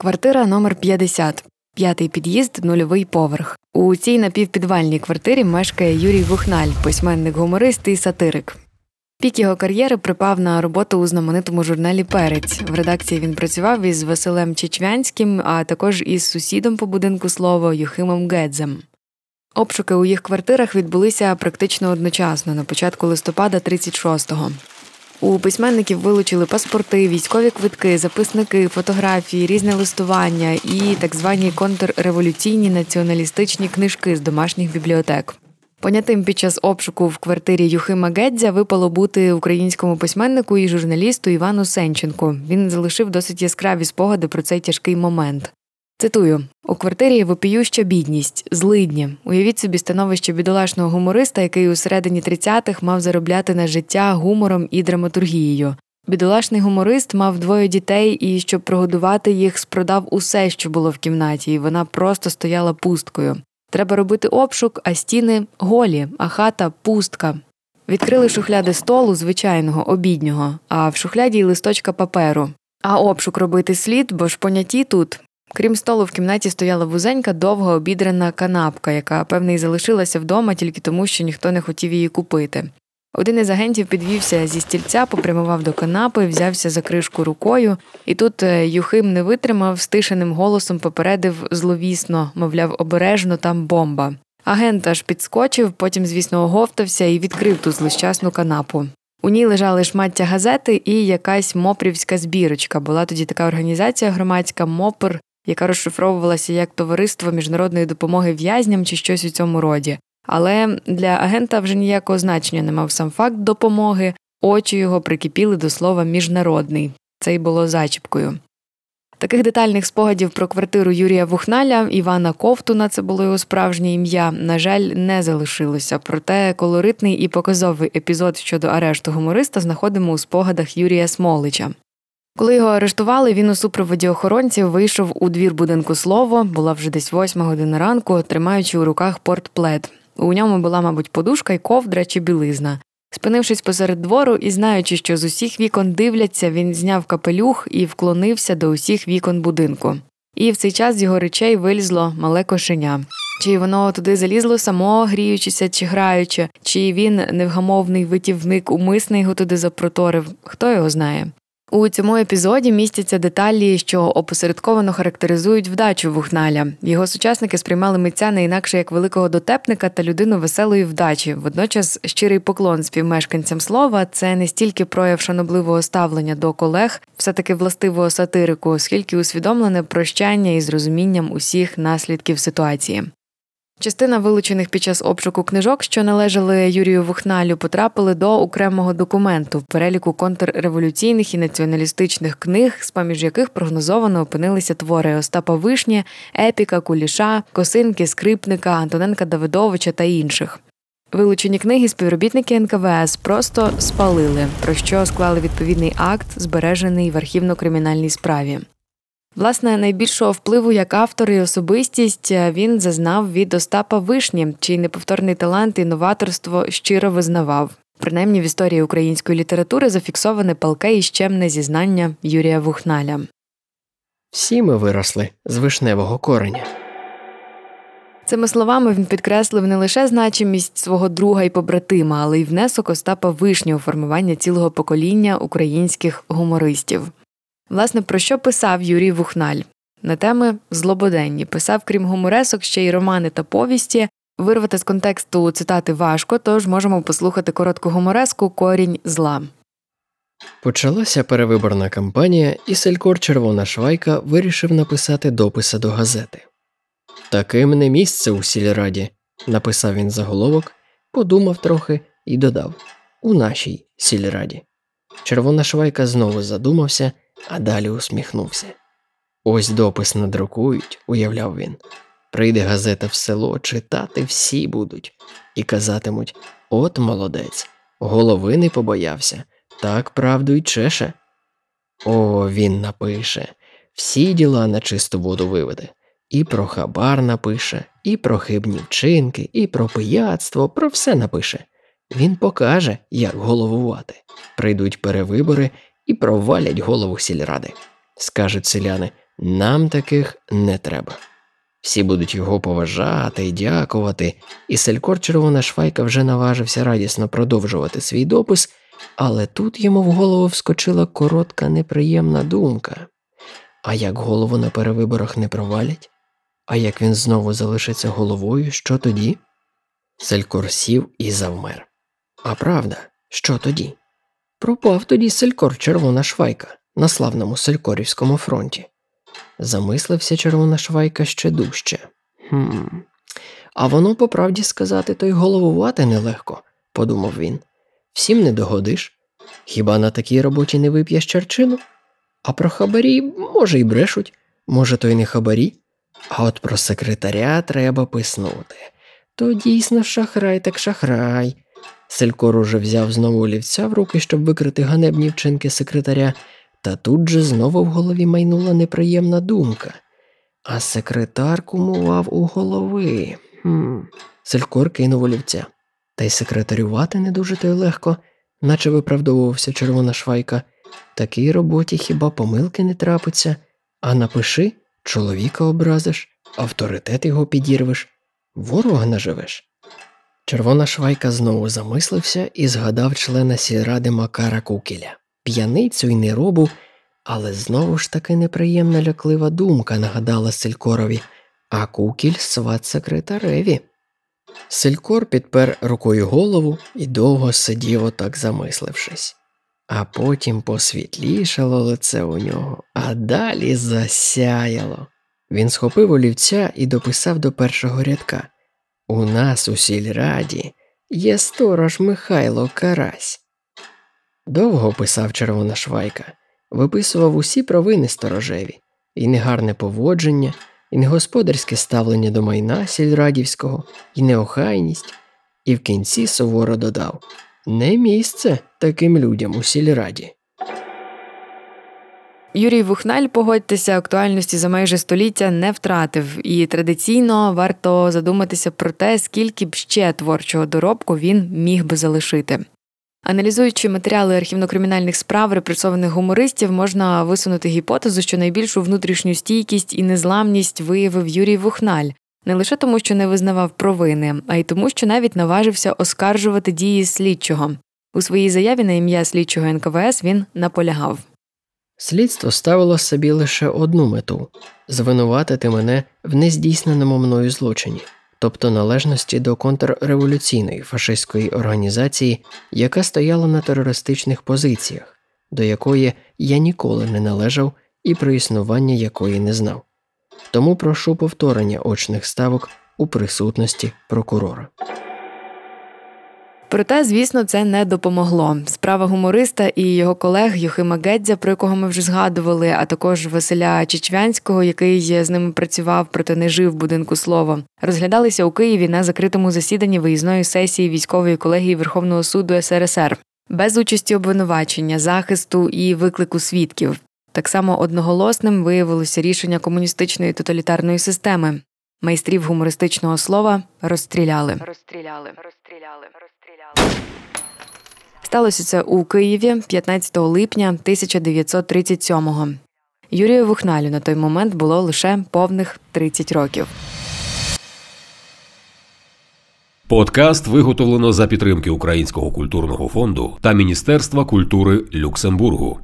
Квартира номер 50 п'ятий під'їзд, нульовий поверх. У цій напівпідвальній квартирі мешкає Юрій Вухналь, письменник, гуморист і сатирик. Пік його кар'єри припав на роботу у знаменитому журналі Перець. В редакції він працював із Василем Чечвянським, а також із сусідом по будинку слово Юхимом Гедзем. Обшуки у їх квартирах відбулися практично одночасно на початку листопада 36-го. У письменників вилучили паспорти, військові квитки, записники, фотографії, різне листування і так звані контрреволюційні націоналістичні книжки з домашніх бібліотек. Понятим під час обшуку в квартирі Юхима Гедзя випало бути українському письменнику і журналісту Івану Сенченку. Він залишив досить яскраві спогади про цей тяжкий момент. Цитую у квартирі вопіюща бідність, злидні. Уявіть собі становище бідолашного гумориста, який у середині 30-х мав заробляти на життя гумором і драматургією. Бідолашний гуморист мав двоє дітей і, щоб прогодувати їх, спродав усе, що було в кімнаті, і вона просто стояла пусткою. Треба робити обшук, а стіни голі, а хата пустка. Відкрили шухляди столу, звичайного, обіднього, а в шухляді й листочка паперу. А обшук робити слід, бо ж поняті тут Крім столу, в кімнаті стояла вузенька, довга обідрана канапка, яка, певне, і залишилася вдома тільки тому, що ніхто не хотів її купити. Один із агентів підвівся зі стільця, попрямував до канапи, взявся за кришку рукою, і тут е, Юхим не витримав, стишеним голосом попередив зловісно, мовляв, обережно там бомба. Агент аж підскочив, потім, звісно, оговтався і відкрив ту злощасну канапу. У ній лежали шмаття газети і якась мопрівська збірочка. Була тоді така організація громадська МОПР яка розшифровувалася як товариство міжнародної допомоги в'язням чи щось у цьому роді. Але для агента вже ніякого значення не мав сам факт допомоги, очі його прикипіли до слова міжнародний. Це й було зачіпкою. Таких детальних спогадів про квартиру Юрія Вухналя, Івана Ковтуна, це було його справжнє ім'я, на жаль, не залишилося. Проте колоритний і показовий епізод щодо арешту гумориста знаходимо у спогадах Юрія Смолича. Коли його арештували, він у супроводі охоронців вийшов у двір будинку слово, була вже десь восьма година ранку, тримаючи у руках портплет. У ньому була, мабуть, подушка й ковдра чи білизна. Спинившись посеред двору і знаючи, що з усіх вікон дивляться, він зняв капелюх і вклонився до усіх вікон будинку. І в цей час з його речей вилізло мале кошеня. Чи воно туди залізло само, гріючися чи граючи, чи він невгамовний витівник умисний його туди запроторив, хто його знає. У цьому епізоді містяться деталі, що опосередковано характеризують вдачу Вухналя. Його сучасники сприймали митця не інакше як великого дотепника та людину веселої вдачі. Водночас щирий поклон співмешканцям слова це не стільки прояв шанобливого ставлення до колег, все таки властивого сатирику, скільки усвідомлене прощання із розумінням усіх наслідків ситуації. Частина вилучених під час обшуку книжок, що належали Юрію Вухналю, потрапили до окремого документу в переліку контрреволюційних і націоналістичних книг, з поміж яких прогнозовано опинилися твори Остапа Вишні, Епіка, Куліша, Косинки, Скрипника, Антоненка Давидовича та інших. Вилучені книги співробітники НКВС просто спалили, про що склали відповідний акт, збережений в архівно-кримінальній справі. Власне, найбільшого впливу як автор і особистість е, він зазнав від Остапа Вишні, чий неповторний талант і новаторство щиро визнавав. Принаймні в історії української літератури зафіксоване палке і щемне зізнання Юрія Вухналя. Всі ми виросли з вишневого кореня. Цими словами він підкреслив не лише значимість свого друга і побратима, але й внесок Остапа Вишні у формування цілого покоління українських гумористів. Власне, про що писав Юрій Вухналь? На теми злободенні писав, крім гуморесок, ще й романи та повісті. Вирвати з контексту цитати важко, тож можемо послухати коротку гумореску Корінь зла. Почалася перевиборна кампанія, і селькор Червона Швайка вирішив написати дописи до газети. Таким не місце у сільраді, написав він заголовок, подумав трохи і додав у нашій сільраді. Червона Швайка знову задумався а далі усміхнувся. Ось допис надрукують, уявляв він. Прийде газета в село, читати всі будуть, і казатимуть от молодець, голови не побоявся, так правду й чеше. О, він напише, всі діла на чисту воду виведе, і про хабар напише, і про хибні вчинки, і про пияцтво, про все напише. Він покаже, як головувати. Прийдуть перевибори, і провалять голову сільради. Скажуть селяни Нам таких не треба. Всі будуть його поважати і дякувати, і селькор червона швайка вже наважився радісно продовжувати свій допис, але тут йому в голову вскочила коротка неприємна думка. А як голову на перевиборах не провалять? А як він знову залишиться головою, що тоді? Селькор сів і завмер. А правда, що тоді? Пропав тоді селькор червона швайка на славному селькорівському фронті. Замислився червона швайка ще дужче. Хм. А воно, по правді сказати, то й головувати нелегко, подумав він. Всім не догодиш. Хіба на такій роботі не вип'єш черчину? А про хабарі, може, й брешуть, може, то й не хабарі. А от про секретаря треба писнути. То дійсно шахрай, так шахрай. Селькор уже взяв знову олівця в руки, щоб викрити ганебні вчинки секретаря, та тут же знову в голові майнула неприємна думка. А секретар кумував у голови. Хм. Селькор кинув олівця. Та й секретарювати не дуже то й легко, наче виправдовувався червона швайка. Такій роботі хіба помилки не трапиться, а напиши, чоловіка образиш, авторитет його підірвеш, ворога наживеш. Червона швайка знову замислився і згадав члена сільради Макара Кукіля, п'яницю й неробу, але знову ж таки неприємна ляклива думка нагадала Селькорові, а Кукіль сват секретареві. Селькор підпер рукою голову і довго сидів отак замислившись, а потім посвітлішало лице у нього, а далі засяяло. Він схопив олівця і дописав до першого рядка. У нас у сільраді є сторож Михайло Карась. Довго писав червона швайка, виписував усі провини сторожеві, і негарне поводження, і негосподарське ставлення до майна сільрадівського, і неохайність, і в кінці суворо додав не місце таким людям у сільраді. Юрій Вухналь, погодьтеся, актуальності за майже століття не втратив, і традиційно варто задуматися про те, скільки б ще творчого доробку він міг би залишити. Аналізуючи матеріали архівно-кримінальних справ репресованих гумористів, можна висунути гіпотезу, що найбільшу внутрішню стійкість і незламність виявив Юрій Вухналь, не лише тому, що не визнавав провини, а й тому, що навіть наважився оскаржувати дії слідчого. У своїй заяві на ім'я слідчого НКВС він наполягав. Слідство ставило собі лише одну мету звинуватити мене в нездійсненому мною злочині, тобто належності до контрреволюційної фашистської організації, яка стояла на терористичних позиціях, до якої я ніколи не належав і про існування якої не знав. Тому прошу повторення очних ставок у присутності прокурора. Проте, звісно, це не допомогло. Справа гумориста і його колег Юхима Гедзя, про якого ми вже згадували, а також Василя Чечвянського, який з ними працював, проте не жив в будинку слова, розглядалися у Києві на закритому засіданні виїзної сесії військової колегії Верховного суду СРСР без участі обвинувачення, захисту і виклику свідків. Так само одноголосним виявилося рішення комуністичної тоталітарної системи. Майстрів гумористичного слова розстріляли. Розстріляли, розстріляли, розстріляли. Сталося це у Києві 15 липня 1937-го. Юрію Вухналю на той момент було лише повних 30 років. Подкаст виготовлено за підтримки Українського культурного фонду та Міністерства культури Люксембургу.